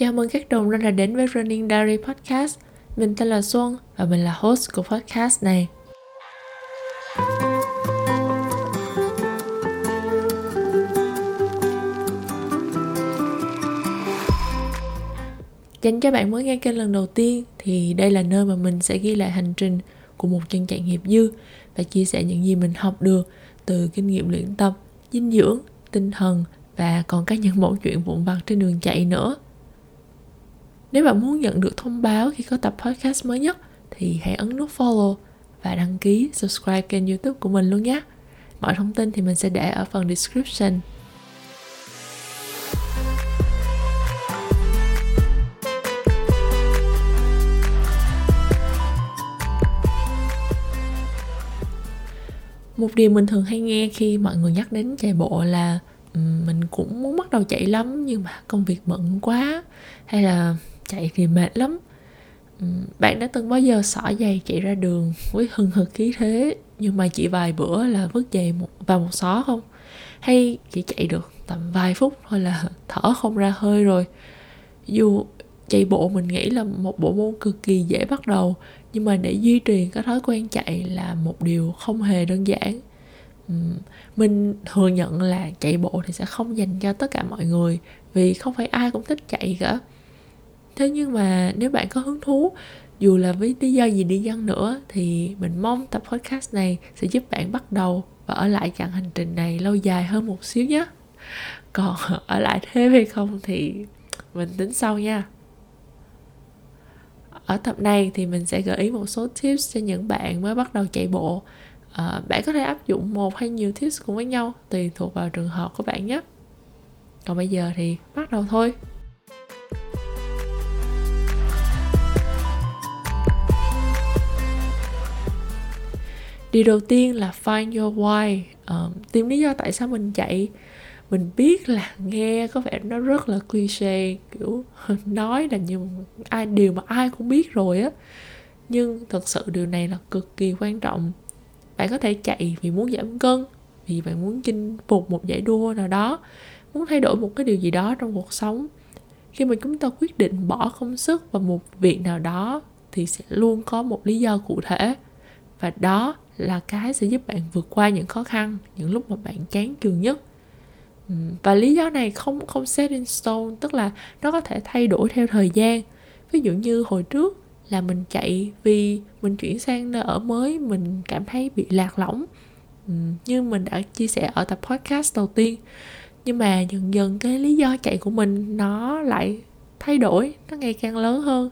Chào mừng các đồng đã đến với Running Diary Podcast. Mình tên là Xuân và mình là host của podcast này. Dành cho bạn mới nghe kênh lần đầu tiên thì đây là nơi mà mình sẽ ghi lại hành trình của một chân chạy nghiệp dư và chia sẻ những gì mình học được từ kinh nghiệm luyện tập, dinh dưỡng, tinh thần và còn các những mẫu chuyện vụn vặt trên đường chạy nữa. Nếu bạn muốn nhận được thông báo khi có tập podcast mới nhất, thì hãy ấn nút follow và đăng ký subscribe kênh youtube của mình luôn nhé. Mọi thông tin thì mình sẽ để ở phần description. một điều mình thường hay nghe khi mọi người nhắc đến chạy bộ là mình cũng muốn bắt đầu chạy lắm nhưng mà công việc bận quá hay là chạy thì mệt lắm. Bạn đã từng bao giờ xỏ giày chạy ra đường với hừng hực khí thế nhưng mà chỉ vài bữa là vứt giày một, vào một xó không? Hay chỉ chạy được tầm vài phút thôi là thở không ra hơi rồi? Dù chạy bộ mình nghĩ là một bộ môn cực kỳ dễ bắt đầu nhưng mà để duy trì cái thói quen chạy là một điều không hề đơn giản. Mình thừa nhận là chạy bộ thì sẽ không dành cho tất cả mọi người vì không phải ai cũng thích chạy cả thế nhưng mà nếu bạn có hứng thú dù là với lý do gì đi chăng nữa thì mình mong tập podcast này sẽ giúp bạn bắt đầu và ở lại chặng hành trình này lâu dài hơn một xíu nhé. Còn ở lại thêm hay không thì mình tính sau nha. Ở tập này thì mình sẽ gợi ý một số tips cho những bạn mới bắt đầu chạy bộ. À, bạn có thể áp dụng một hay nhiều tips cùng với nhau tùy thuộc vào trường hợp của bạn nhé. Còn bây giờ thì bắt đầu thôi. Điều đầu tiên là find your why. Um, tìm lý do tại sao mình chạy. Mình biết là nghe có vẻ nó rất là cliché kiểu nói là như ai điều mà ai cũng biết rồi á. Nhưng thật sự điều này là cực kỳ quan trọng. Bạn có thể chạy vì muốn giảm cân vì bạn muốn chinh phục một giải đua nào đó muốn thay đổi một cái điều gì đó trong cuộc sống. Khi mà chúng ta quyết định bỏ công sức vào một việc nào đó thì sẽ luôn có một lý do cụ thể. Và đó là cái sẽ giúp bạn vượt qua những khó khăn, những lúc mà bạn chán trường nhất. Và lý do này không không set in stone, tức là nó có thể thay đổi theo thời gian. Ví dụ như hồi trước là mình chạy vì mình chuyển sang nơi ở mới, mình cảm thấy bị lạc lõng. Như mình đã chia sẻ ở tập podcast đầu tiên. Nhưng mà dần dần cái lý do chạy của mình nó lại thay đổi, nó ngày càng lớn hơn,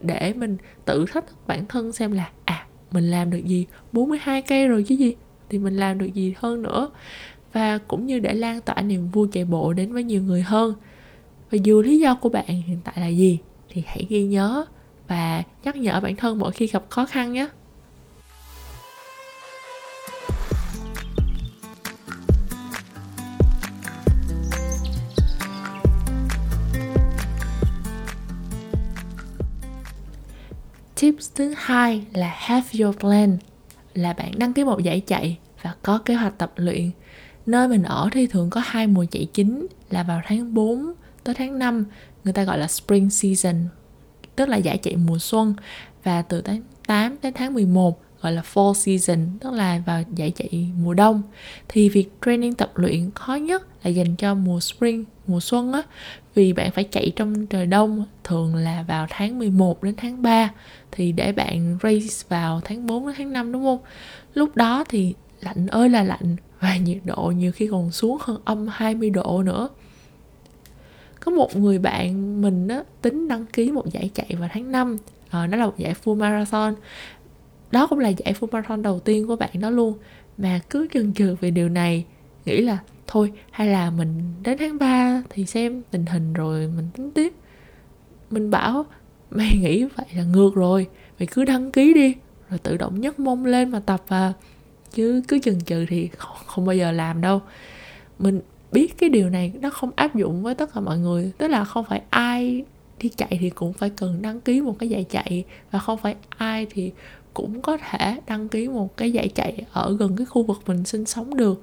để mình tự thách bản thân xem là à mình làm được gì? 42 cây rồi chứ gì? Thì mình làm được gì hơn nữa? Và cũng như để lan tỏa niềm vui chạy bộ đến với nhiều người hơn. Và dù lý do của bạn hiện tại là gì, thì hãy ghi nhớ và nhắc nhở bản thân mỗi khi gặp khó khăn nhé. Tips thứ hai là have your plan, là bạn đăng ký một giải chạy và có kế hoạch tập luyện. Nơi mình ở thì thường có hai mùa chạy chính là vào tháng 4 tới tháng 5 người ta gọi là spring season, tức là giải chạy mùa xuân. Và từ tháng 8 đến tháng 11 gọi là fall season tức là vào giải chạy mùa đông. Thì việc training tập luyện khó nhất là dành cho mùa spring mùa xuân á. Vì bạn phải chạy trong trời đông thường là vào tháng 11 đến tháng 3 thì để bạn race vào tháng 4 đến tháng 5 đúng không? Lúc đó thì lạnh ơi là lạnh và nhiệt độ nhiều khi còn xuống hơn âm 20 độ nữa. Có một người bạn mình á, tính đăng ký một giải chạy vào tháng 5 à, ờ, nó là một giải full marathon đó cũng là giải full marathon đầu tiên của bạn đó luôn. Mà cứ chần chừ về điều này nghĩ là thôi hay là mình đến tháng 3 thì xem tình hình rồi mình tính tiếp. Mình bảo mày nghĩ vậy là ngược rồi mày cứ đăng ký đi rồi tự động nhấc mông lên mà tập à. Chứ cứ chần chừ thì không, không bao giờ làm đâu. Mình biết cái điều này nó không áp dụng với tất cả mọi người. Tức là không phải ai đi chạy thì cũng phải cần đăng ký một cái giải chạy và không phải ai thì cũng có thể đăng ký một cái giải chạy ở gần cái khu vực mình sinh sống được.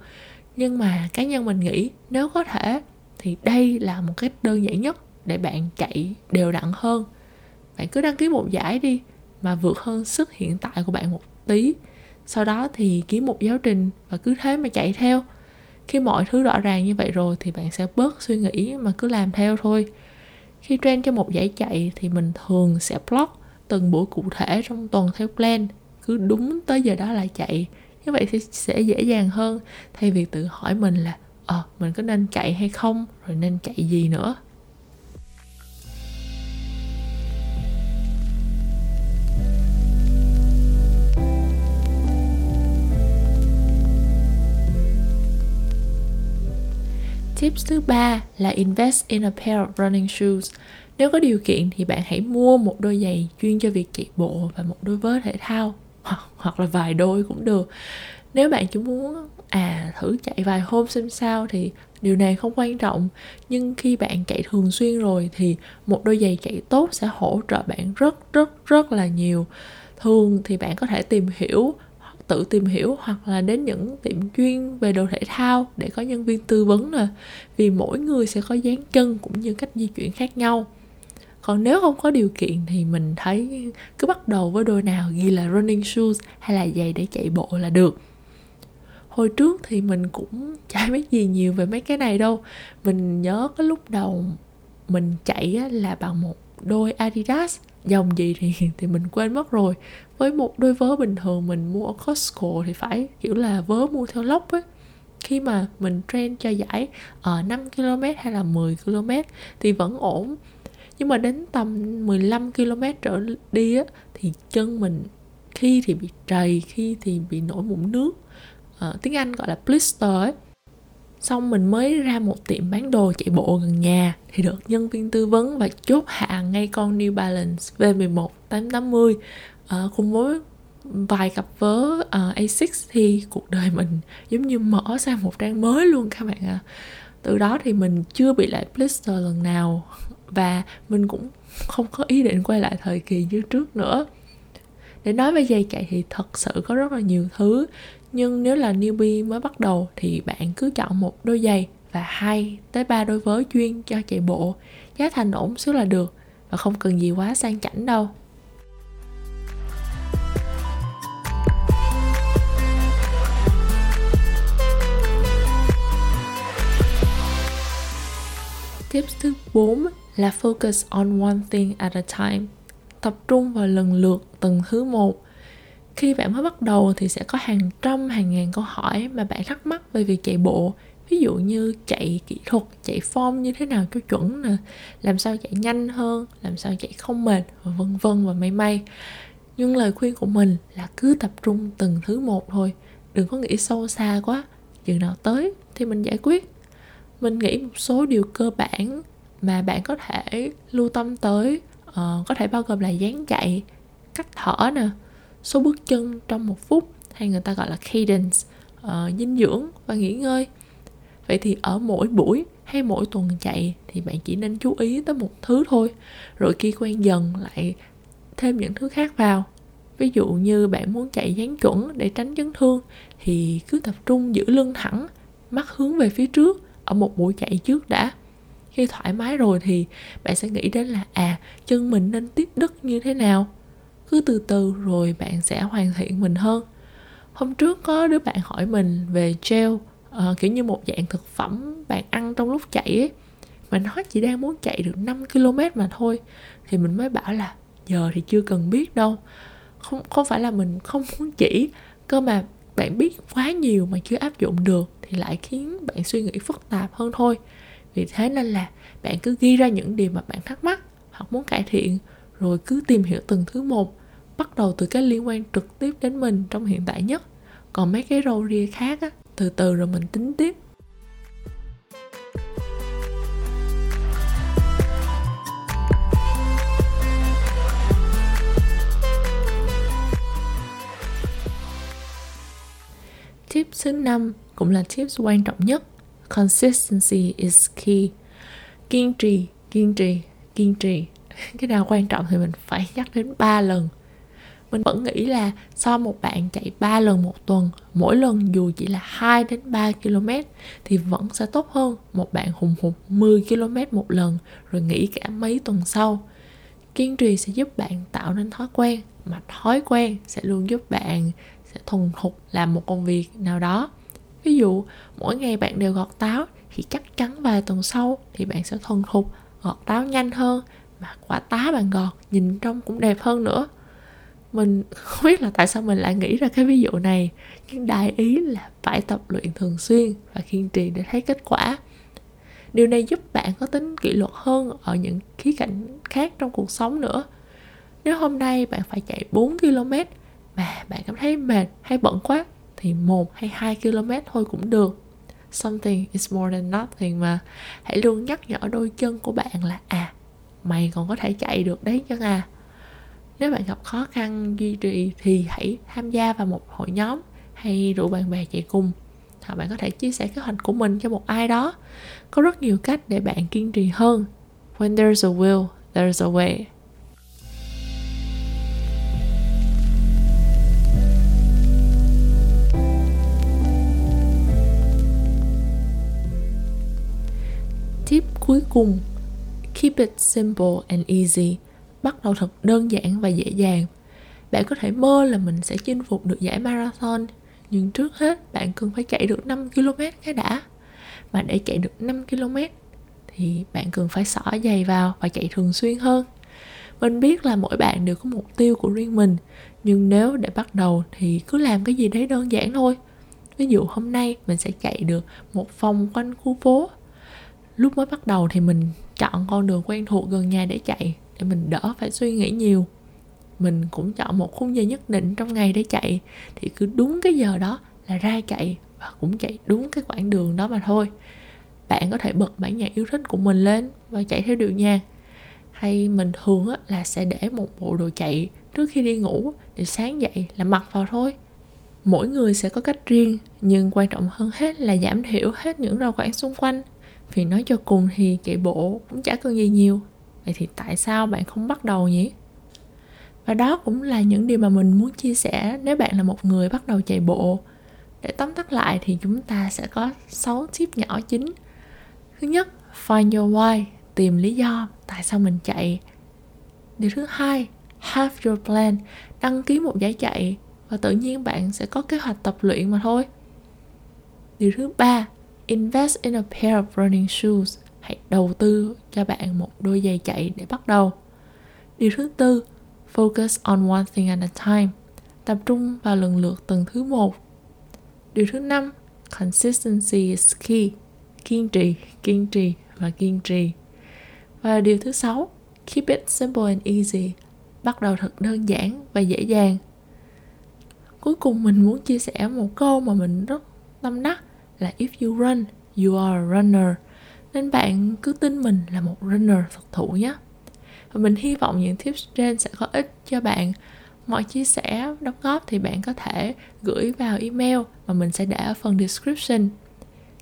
Nhưng mà cá nhân mình nghĩ nếu có thể thì đây là một cách đơn giản nhất để bạn chạy đều đặn hơn. Bạn cứ đăng ký một giải đi mà vượt hơn sức hiện tại của bạn một tí. Sau đó thì kiếm một giáo trình và cứ thế mà chạy theo. Khi mọi thứ rõ ràng như vậy rồi thì bạn sẽ bớt suy nghĩ mà cứ làm theo thôi. Khi train cho một giải chạy thì mình thường sẽ block từng buổi cụ thể trong tuần theo plan cứ đúng tới giờ đó lại chạy. Như vậy thì sẽ dễ dàng hơn. Thay vì tự hỏi mình là ờ à, mình có nên chạy hay không? Rồi nên chạy gì nữa? Tips thứ ba là invest in a pair of running shoes. Nếu có điều kiện thì bạn hãy mua một đôi giày chuyên cho việc chạy bộ và một đôi vớ thể thao hoặc, hoặc là vài đôi cũng được. Nếu bạn chỉ muốn à thử chạy vài hôm xem sao thì điều này không quan trọng. Nhưng khi bạn chạy thường xuyên rồi thì một đôi giày chạy tốt sẽ hỗ trợ bạn rất rất rất là nhiều. Thường thì bạn có thể tìm hiểu tự tìm hiểu hoặc là đến những tiệm chuyên về đồ thể thao để có nhân viên tư vấn nè. Vì mỗi người sẽ có dáng chân cũng như cách di chuyển khác nhau còn nếu không có điều kiện thì mình thấy cứ bắt đầu với đôi nào, ghi là running shoes hay là giày để chạy bộ là được. Hồi trước thì mình cũng chả biết gì nhiều về mấy cái này đâu. Mình nhớ cái lúc đầu mình chạy là bằng một đôi Adidas, dòng gì thì thì mình quên mất rồi. Với một đôi vớ bình thường mình mua ở Costco thì phải, kiểu là, vớ mua theo lốc ấy. Khi mà mình train cho giải ở 5 km hay là 10 km thì vẫn ổn nhưng mà đến tầm 15 km trở đi á thì chân mình khi thì bị trầy khi thì bị nổi mụn nước. À, tiếng Anh gọi là blister ấy. Xong mình mới ra một tiệm bán đồ chạy bộ gần nhà thì được nhân viên tư vấn và chốt hạ ngay con New Balance V11 880 à, cùng với vài cặp vớ ờ, uh, A6 thì cuộc đời mình giống như mở sang một trang mới luôn các bạn ạ. À. từ đó thì mình chưa bị lại blister lần nào và mình cũng không có ý định quay lại thời kỳ như trước nữa. Để nói về giày chạy thì thật sự có rất là nhiều thứ. Nhưng nếu là newbie mới bắt đầu thì bạn cứ chọn một đôi giày và hai tới ba đôi vớ chuyên cho chạy bộ. Giá thành ổn xíu là được và không cần gì quá sang chảnh đâu. Tips thứ 4 là focus on one thing at a time. Tập trung vào lần lượt từng thứ một. Khi bạn mới bắt đầu thì sẽ có hàng trăm hàng ngàn câu hỏi mà bạn thắc mắc về việc chạy bộ. Ví dụ như chạy kỹ thuật, chạy form như thế nào cho chuẩn nè, làm sao chạy nhanh hơn, làm sao chạy không mệt và vân vân và may may. Nhưng lời khuyên của mình là cứ tập trung từng thứ một thôi, đừng có nghĩ sâu xa quá, chừng nào tới thì mình giải quyết mình nghĩ một số điều cơ bản mà bạn có thể lưu tâm tới uh, có thể bao gồm là dáng chạy cách thở nè số bước chân trong một phút hay người ta gọi là cadence uh, dinh dưỡng và nghỉ ngơi. Vậy thì ở mỗi buổi hay mỗi tuần chạy thì bạn chỉ nên chú ý tới một thứ thôi rồi khi quen dần lại thêm những thứ khác vào. Ví dụ như bạn muốn chạy dáng chuẩn để tránh chấn thương thì cứ tập trung giữ lưng thẳng mắt hướng về phía trước ở một buổi chạy trước đã khi thoải mái rồi thì bạn sẽ nghĩ đến là à chân mình nên tiếp đất như thế nào? Cứ từ từ rồi bạn sẽ hoàn thiện mình hơn. Hôm trước có đứa bạn hỏi mình về gel uh, kiểu như một dạng thực phẩm bạn ăn trong lúc chạy ấy. Mà nó chỉ đang muốn chạy được 5 km mà thôi. Thì mình mới bảo là giờ thì chưa cần biết đâu. Không không phải là mình không muốn chỉ cơ mà bạn biết quá nhiều mà chưa áp dụng được thì lại khiến bạn suy nghĩ phức tạp hơn thôi vì thế nên là bạn cứ ghi ra những điều mà bạn thắc mắc hoặc muốn cải thiện, rồi cứ tìm hiểu từng thứ một, bắt đầu từ cái liên quan trực tiếp đến mình trong hiện tại nhất còn mấy cái râu ria khác á, từ từ rồi mình tính tiếp Tip thứ năm cũng là tips quan trọng nhất. Consistency is key. Kiên trì, kiên trì, kiên trì. Cái nào quan trọng thì mình phải nhắc đến ba lần. mình vẫn nghĩ là sau một bạn chạy 3 lần một tuần mỗi lần dù chỉ là 2 đến 3 km thì vẫn sẽ tốt hơn một bạn hùng hục 10 km một lần rồi nghỉ cả mấy tuần sau kiên trì sẽ giúp bạn tạo nên thói quen mà thói quen sẽ luôn giúp bạn sẽ thuần thục làm một công việc nào đó ví dụ, mỗi ngày bạn đều gọt táo thì chắc chắn vài tuần sau thì bạn sẽ thuần thục, gọt táo nhanh hơn mà quả tá bạn gọt nhìn trông cũng đẹp hơn nữa. Mình không biết là tại sao mình lại nghĩ ra cái ví dụ này, nhưng đại ý là phải tập luyện thường xuyên và kiên trì để thấy kết quả. Điều này giúp bạn có tính kỷ luật hơn ở những khía cạnh khác trong cuộc sống nữa. Nếu hôm nay bạn phải chạy 4 km mà bạn cảm thấy mệt hay bận quá thì một hay hai km thôi cũng được. Something is more than nothing mà. Hãy luôn nhắc nhở đôi chân của bạn là à mày còn có thể chạy được đấy chứ à. Nếu bạn gặp khó khăn duy trì thì hãy tham gia vào một hội nhóm hay rủ bạn bè chạy cùng. Hoặc bạn có thể chia sẻ kế hoạch của mình cho một ai đó. Có rất nhiều cách để bạn kiên trì hơn. When there's a will, there's a way. Tip cuối cùng. Keep it simple and easy. Bắt đầu thật đơn giản và dễ dàng. Bạn có thể mơ là mình sẽ chinh phục được giải marathon, nhưng trước hết bạn cần phải chạy được 5 km cái đã. Và để chạy được 5 km thì bạn cần phải xỏ giày vào và chạy thường xuyên hơn. Mình biết là mỗi bạn đều có mục tiêu của riêng mình, nhưng nếu để bắt đầu thì cứ làm cái gì đấy đơn giản thôi. Ví dụ hôm nay mình sẽ chạy được một vòng quanh khu phố lúc mới bắt đầu thì mình chọn con đường quen thuộc gần nhà để chạy, để mình đỡ phải suy nghĩ nhiều. Mình cũng chọn một khung giờ nhất định trong ngày để chạy, thì cứ đúng cái giờ đó là ra chạy và cũng chạy đúng cái quãng đường đó mà thôi. Bạn có thể bật bản nhạc yêu thích của mình lên và chạy theo điệu nhạc. Hay mình thường là sẽ để một bộ đồ chạy trước khi đi ngủ để sáng dậy là mặc vào thôi. Mỗi người sẽ có cách riêng, nhưng quan trọng hơn hết là giảm thiểu hết những rào cản xung quanh vì nói cho cùng thì chạy bộ cũng chả cần gì nhiều. Vậy thì tại sao bạn không bắt đầu nhỉ? Và đó cũng là những điều mà mình muốn chia sẻ nếu bạn là một người bắt đầu chạy bộ. Để tóm tắt lại thì chúng ta sẽ có 6 tip nhỏ chính. Thứ nhất, find your why, tìm lý do tại sao mình chạy. Điều thứ hai, have your plan, đăng ký một giải chạy và tự nhiên bạn sẽ có kế hoạch tập luyện mà thôi. Điều thứ ba invest in a pair of running shoes. Hãy đầu tư cho bạn một đôi giày chạy để bắt đầu. Điều thứ tư, focus on one thing at a time. Tập trung vào lần lượt từng thứ một. Điều thứ năm, consistency is key. Kiên trì kiên trì và kiên trì. Và điều thứ sáu, keep it simple and easy. Bắt đầu thật đơn giản và dễ dàng. Cuối cùng mình muốn chia sẻ một câu mà mình rất tâm đắc là if you run, you are a runner. Nên bạn cứ tin mình là một runner thật thụ nhé. Và mình hy vọng những tips trên sẽ có ích cho bạn. Mọi chia sẻ, đóng góp thì bạn có thể gửi vào email mà mình sẽ để ở phần description.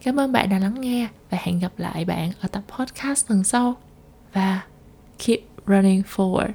Cảm ơn bạn đã lắng nghe và hẹn gặp lại bạn ở tập podcast lần sau. Và keep running forward.